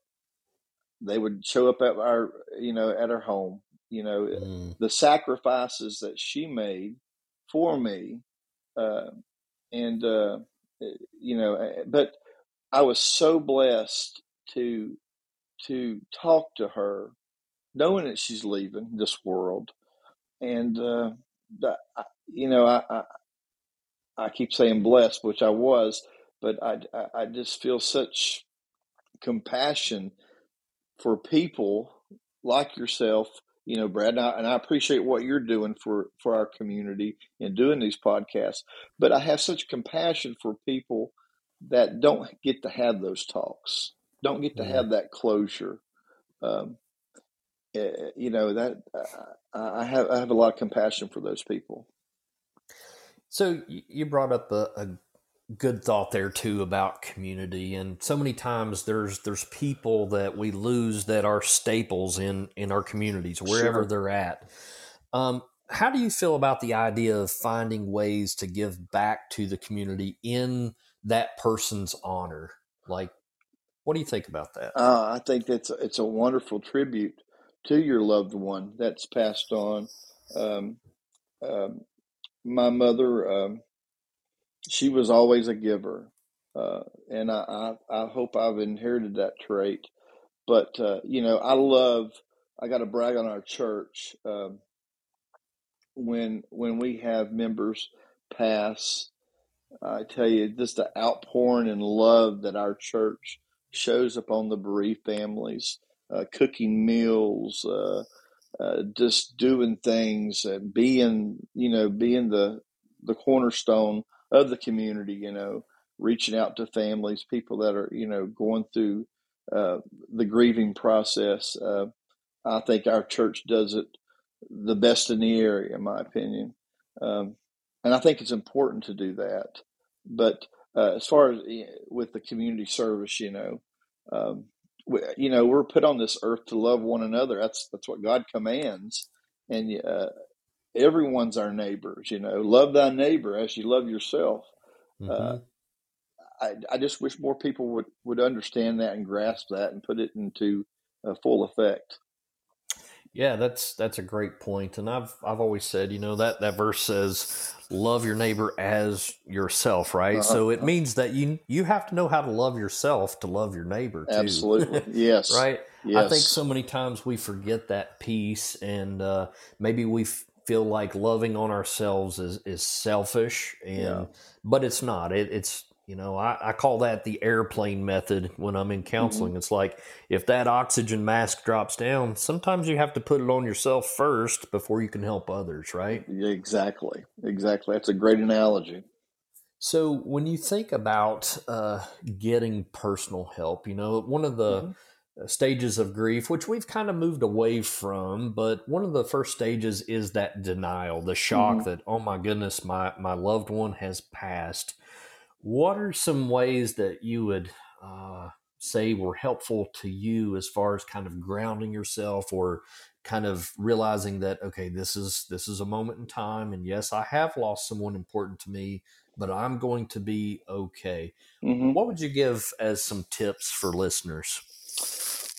They would show up at our you know at our home. You know Mm. the sacrifices that she made for me, uh, and uh, you know, eh, but I was so blessed to to talk to her, knowing that she's leaving this world, and uh, you know, I, I I keep saying blessed, which I was, but I, I just feel such compassion for people like yourself. You know, Brad, and I, and I appreciate what you're doing for for our community and doing these podcasts. But I have such compassion for people that don't get to have those talks, don't get to Mm. have that closure. Um, eh, you know that uh, I have I have a lot of compassion for those people. So you brought up a, a good thought there too about community, and so many times there's there's people that we lose that are staples in in our communities wherever Sure. they're at. Um, how do you feel about the idea of finding ways to give back to the community in that person's honor? Like, what do you think about that? Uh, I think that's it's a wonderful tribute to your loved one that's passed on. Um, um, my mother, um, she was always a giver, uh, and I, I I hope I've inherited that trait. But uh, you know, I love. I got to brag on our church. Um, when when we have members pass, I tell you, just the outpouring and love that our church shows upon the bereaved families, uh, cooking meals, uh, uh, just doing things, uh, being you know being the the cornerstone of the community. You know, reaching out to families, people that are you know going through uh, the grieving process. Uh, I think our church does it the best in the area, in my opinion. Um, and I think it's important to do that. But uh, as far as eh, with the community service, you know, um, we, you know, we're put on this earth to love one another. That's that's what God commands, and uh, everyone's our neighbors. You know, love thy neighbor as you love yourself. Uh, hmm I, I just wish more people would, would understand that and grasp that and put it into uh, full effect. Yeah, that's that's a great point, and I've I've always said, you know, that that verse says, "Love your neighbor as yourself," right? Uh-huh. So it means that you you have to know how to love yourself to love your neighbor too. Absolutely, [laughs] yes, right? yes. I think so many times we forget that piece, and uh, maybe we f- feel like loving on ourselves is is selfish, and Yeah. but it's not. It, it's you know I, I call that the airplane method when I'm in counseling. It's like if that oxygen mask drops down, sometimes you have to put it on yourself first before you can help others, right? Exactly, exactly. That's a great analogy. So when you think about uh, getting personal help, you know, one of the Mhm. Uh, stages of grief, which we've kind of moved away from. But one of the first stages is that denial, the shock Mhm. that, oh my goodness, my, my loved one has passed. What are some ways that you would uh, say were helpful to you as far as kind of grounding yourself or kind of realizing that okay this is this is a moment in time and yes i have lost someone important to me but i'm going to be okay hmm what would you give as some tips for listeners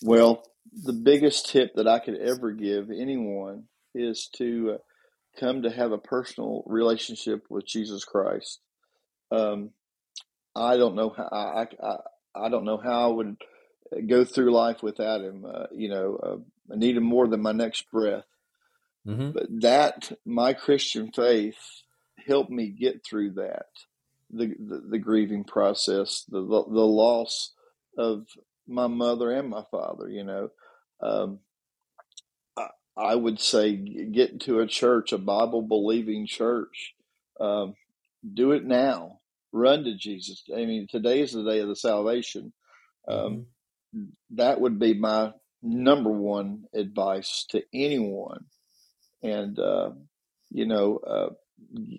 Well, the biggest tip that I could ever give anyone is to uh, come to have a personal relationship with Jesus Christ. Um, I don't know how I, I I don't know how I would go through life without him. Uh, you know, uh, I need him more than my next breath. mm-hmm. But that my Christian faith helped me get through that the the, the grieving process, the, the the loss of my mother and my father. You know, um, I, I would say get into a church, a Bible believing church. Um, do it now. Run to Jesus. I mean, today is the day of the salvation. Um, Mm-hmm. that would be my number one advice to anyone. And, uh, you know, uh,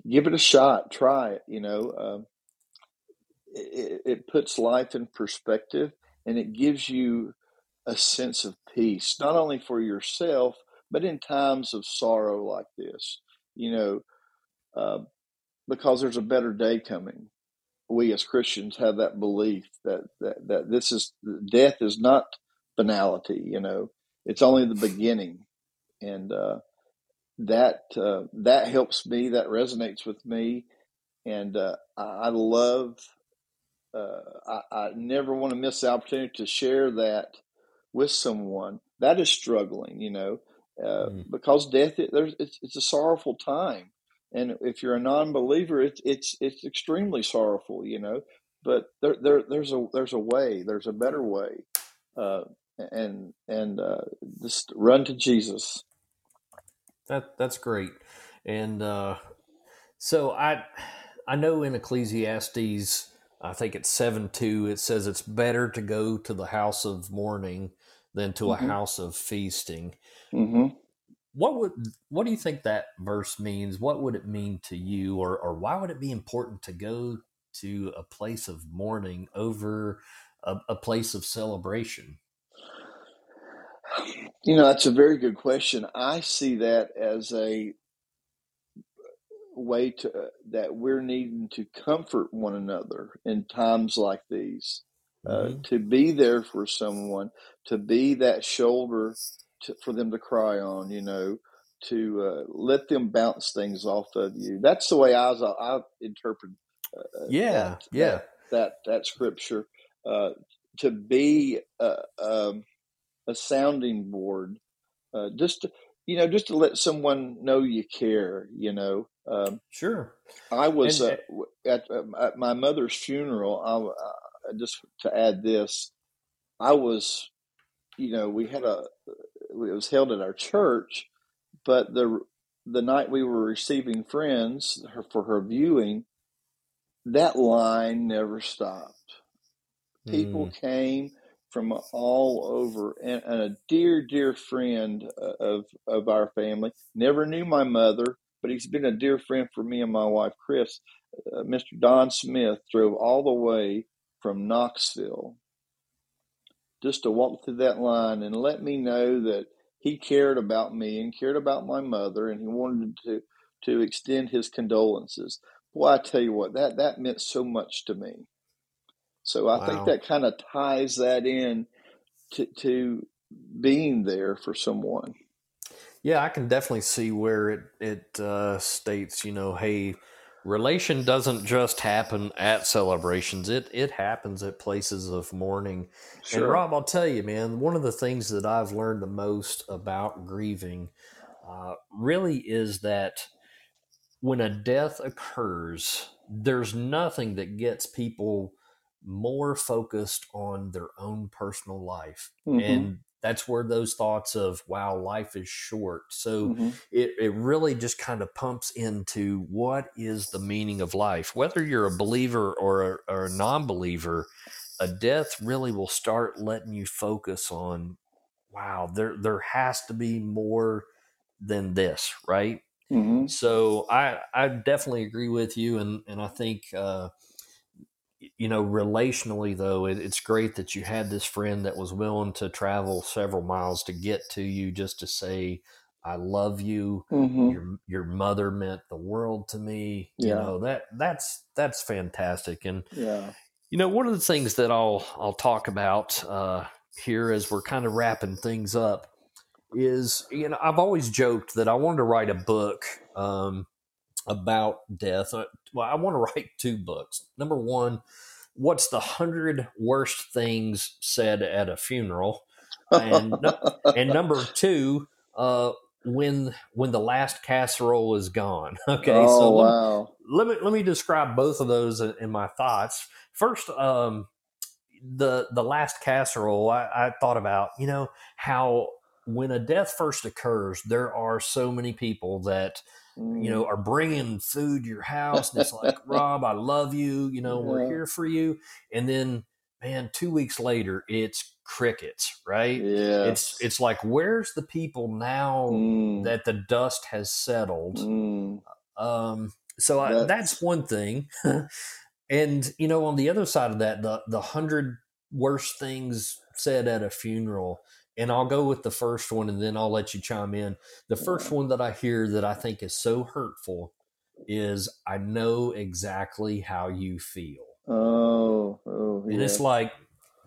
give it a shot, try it. You know, uh, it, it puts life in perspective and it gives you a sense of peace, not only for yourself, but in times of sorrow like this, you know, uh, because there's a better day coming. We as Christians have that belief that, that, that this is death is not finality, you know, it's only the beginning. And, uh, that, uh, that helps me, that resonates with me. And, uh, I, love, I, I never want to miss the opportunity to share that with someone that is struggling, you know, uh, Mm. because death it's, it's a sorrowful time, and if you're a non-believer, it's it's it's extremely sorrowful, you know. But there there there's a there's a way, there's a better way, uh, and and uh, just run to Jesus. that that's great and uh, so i i know in ecclesiastes i think it's 7 2 it says it's better to go to the house of mourning than to a hmm house of feasting. Hmm what would what do you think that verse means? What would it mean to you? Or or why would it be important to go to a place of mourning over a, a place of celebration? You know, that's a very good question. I see that as a way to uh, that we're needing to comfort one another in times like these. Uh, mm-hmm. to be there for someone, to be that shoulder to, for them to cry on, you know, to uh, let them bounce things off of you. That's the way I, was, I interpret uh, yeah that yeah that that that scripture. Uh, to be a, um, a sounding board, uh, just to, you know, just to let someone know you care. You know, um, sure I was and uh, at, um, at my mother's funeral. I, uh, just to add this, I was, you know, we had a it was held at our church, but the the night we were receiving friends for her viewing, that line never stopped. People mm, came from all over, and, and a dear, dear friend uh, of of our family never knew my mother, but he's been a dear friend for me and my wife, Chris. Uh, Mr. Don Smith drove all the way from Knoxville just to walk through that line and let me know that he cared about me and cared about my mother, and he wanted to to extend his condolences. Boy, I tell you what, that that meant so much to me. So I think that kind of ties that in to, to being there for someone. Yeah, I can definitely see where it it uh, states, you know, hey, relation doesn't just happen at celebrations; it it happens at places of mourning. And Rob, I'll tell you, man, one of the things that I've learned the most about grieving uh, really is that when a death occurs, there's nothing that gets people more focused on their own personal life. hmm And that's where those thoughts of, wow, life is short. So hmm it, it really just kind of pumps into what is the meaning of life. Whether you're a believer or a, or a non believer, a death really will start letting you focus on, wow, there there has to be more than this, right? Mm-hmm. So I I definitely agree with you, and and I think uh, you know relationally though it, it's great that you had this friend that was willing to travel several miles to get to you just to say I love you. Mm-hmm. Your your mother meant the world to me. You know that that's that's fantastic, and Yeah. you know, one of the things that I'll I'll talk about uh, here as we're kind of wrapping things up is you know I've always joked that I wanted to write a book um, about death. Uh, Well, I want to [laughs] write two books. Number one, what's the hundred worst things said at a funeral, and [laughs] and number two, uh, when when the last casserole is gone. [laughs] Okay, oh so let wow. let me let me describe both of those in, in my thoughts. First, um, the the last casserole, I, I thought about you know how when a death first occurs, there are so many people that you know are bringing food to your house, and it's like [laughs] Rob, I love you, you know, we're here for you, and then man, two weeks later, it's crickets, right? Yeah. It's it's like where's the people now Mm, that the dust has settled? mm, Um, so I, That's- that's one thing. [laughs] and you know, on the other side of that, the the hundred worst things said at a funeral. And I'll go with the first one, and then I'll let you chime in. The first one that I hear that I think is so hurtful is I know exactly how you feel, oh, oh, and it's like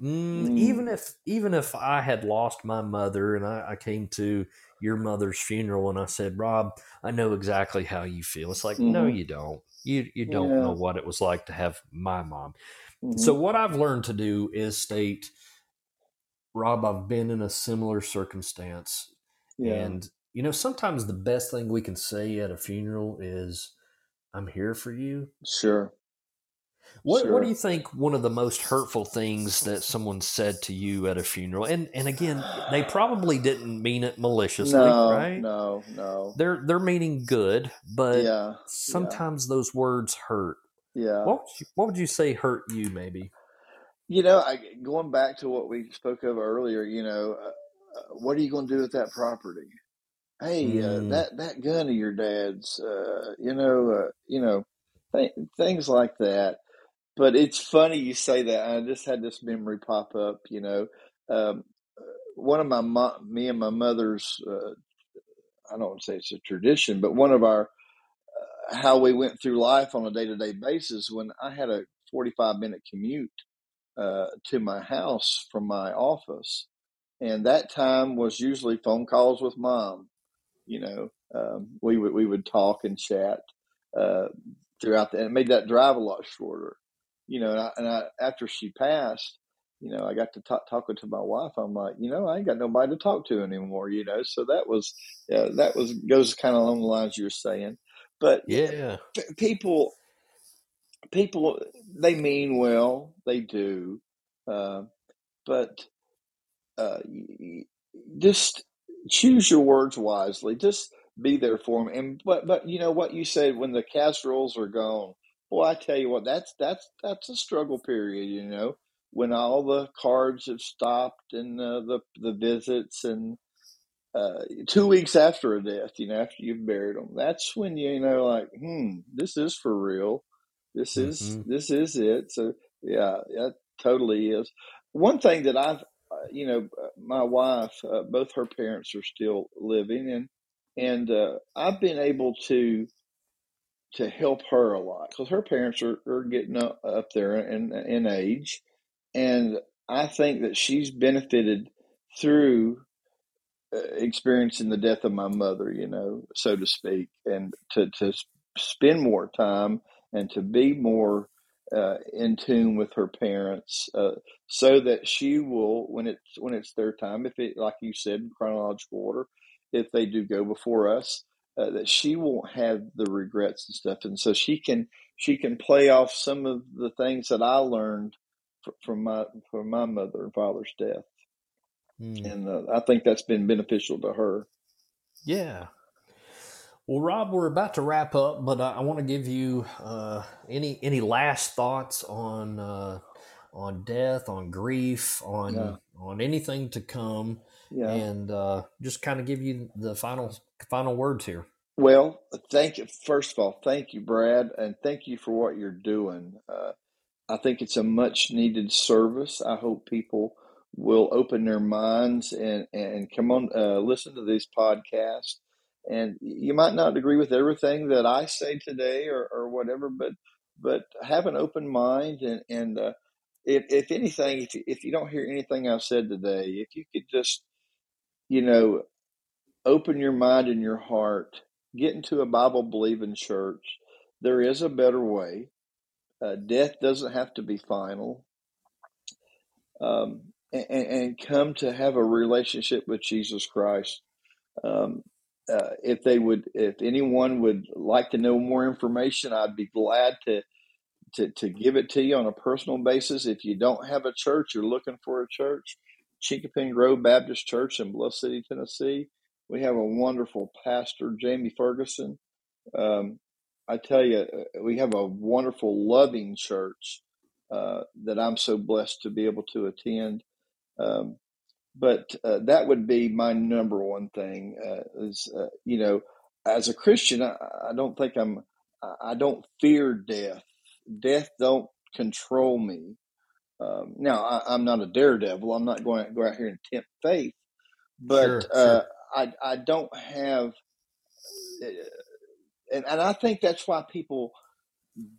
mm, Mm. even if even if I had lost my mother and I, I came to your mother's funeral and I said, Rob, I know exactly how you feel. It's like, no, Mhm. you don't. You you don't Yeah. know what it was like to have my mom. Mhm. So what I've learned to do is state, Rob, I've been in a similar circumstance. yeah. And you know, sometimes the best thing we can say at a funeral is, I'm here for you. sure. What Sure. What do you think? One of the most hurtful things that someone said to you at a funeral, and and again, they probably didn't mean it maliciously, no, right? no, no. They're they're meaning good, but yeah, sometimes those words hurt. yeah. What would you, what would you say hurt you? Maybe. You know, I, going back to what we spoke of earlier, you know, uh, uh, what are you going to do with that property? Hey, uh, Mm. that that gun of your dad's, uh, you know, uh, you know, th- things like that. But it's funny you say that. I just had this memory pop up. You know, um, one of my mo- me and my mother's. Uh, I don't want to say it's a tradition, but one of our uh, how we went through life on a day to day basis. When I had a forty five minute commute uh, to my house from my office, and that time was usually phone calls with mom. You know, um, we would we would talk and chat uh, throughout that, and it made that drive a lot shorter. You know, and, I, and I, after she passed, you know, I got to talk talking to my wife. I'm like, you know, I ain't got nobody to talk to anymore. You know, so that was yeah, that was goes kind of along the lines you were saying. But Yeah. p- people people they mean well they do uh, but uh, just choose your words wisely just be there for them and but but you know what you said when the casseroles are gone Well, i tell you what that's that's that's a struggle period you know when all the cards have stopped and uh, the the visits and uh, two weeks after a death, you know, after you've buried them, that's when you know, like, hmm, this is for real. This is Mhm. this is it. So yeah, that totally is. One thing that I've, uh, you know, uh, my wife, uh, both her parents are still living, and and uh, I've been able to to help her a lot because her parents are, are getting up, up there in in age, and I think that she's benefited through uh, experiencing the death of my mother, you know, so to speak, and to to spend more time and to be more uh, in tune with her parents, uh, so that she will, when it's when it's their time, if it like you said, in chronological order, if they do go before us, uh, that she won't have the regrets and stuff, and so she can she can play off some of the things that I learned fr- from my from my mother and father's death Mm. and uh, I think that's been beneficial to her. Yeah. Well, Rob, we're about to wrap up, but I, I want to give you uh, any any last thoughts on uh, on death, on grief, on Yeah. on anything to come, Yeah. and uh, just kind of give you the final final words here. Well, thank you. First of all, thank you, Brad, and thank you for what you're doing. Uh, I think it's a much needed service. I hope people will open their minds and, and come on, uh, listen to these podcasts. And you might not agree with everything that I say today or, or whatever, but but have an open mind and and uh, if if anything, if you, if you don't hear anything I've said today, if you could just you know open your mind and your heart, get into a Bible believing church. There is a better way. Uh, death doesn't have to be final. Um, and, and come to have a relationship with Jesus Christ. Um, uh, if they would, if anyone would like to know more information, I'd be glad to, to, to give it to you on a personal basis. If you don't have a church, you're looking for a church, Chinquapin Grove Baptist Church in Bluff City, Tennessee. We have a wonderful pastor, Jamie Ferguson. Um, I tell you, uh, we have a wonderful, loving church uh, that I'm so blessed to be able to attend. Um, but uh, that would be my number one thing. Uh, is uh, you know, as a Christian, I, I don't think I'm. I don't fear death. Death don't control me. Um, now, I, I'm not a daredevil. I'm not going to go out here and tempt faith. But Sure, uh, sure. I I don't have, uh, and and I think that's why people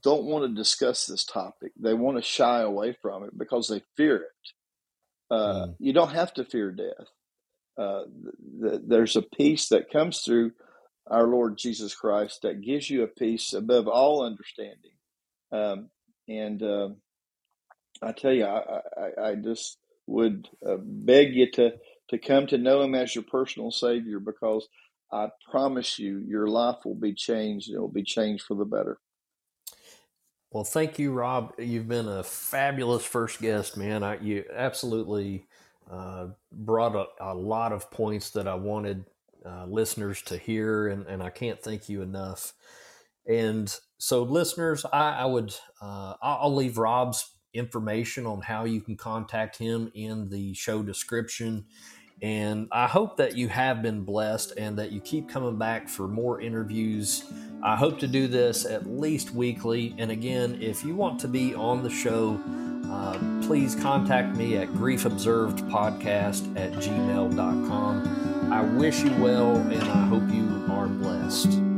don't want to discuss this topic. They want to shy away from it because they fear it. Uh, Mm. you don't have to fear death. Uh, th- th- there's a peace that comes through our Lord Jesus Christ that gives you a peace above all understanding. Um, and uh, I tell you, I, I, I just would uh, beg you to, to come to know Him as your personal Savior because I promise you, your life will be changed. and It will be changed for the better. Well, thank you, Rob. You've been a fabulous first guest, man. I, you absolutely uh, brought a, a lot of points that I wanted uh, listeners to hear, and, and I can't thank you enough. And so, listeners, I, I would uh, I'll I'll leave Rob's information on how you can contact him in the show description. And I hope that you have been blessed and that you keep coming back for more interviews. I hope to do this at least weekly. And again, if you want to be on the show, uh, please contact me at griefobservedpodcast at gmail.com. I wish you well and I hope you are blessed.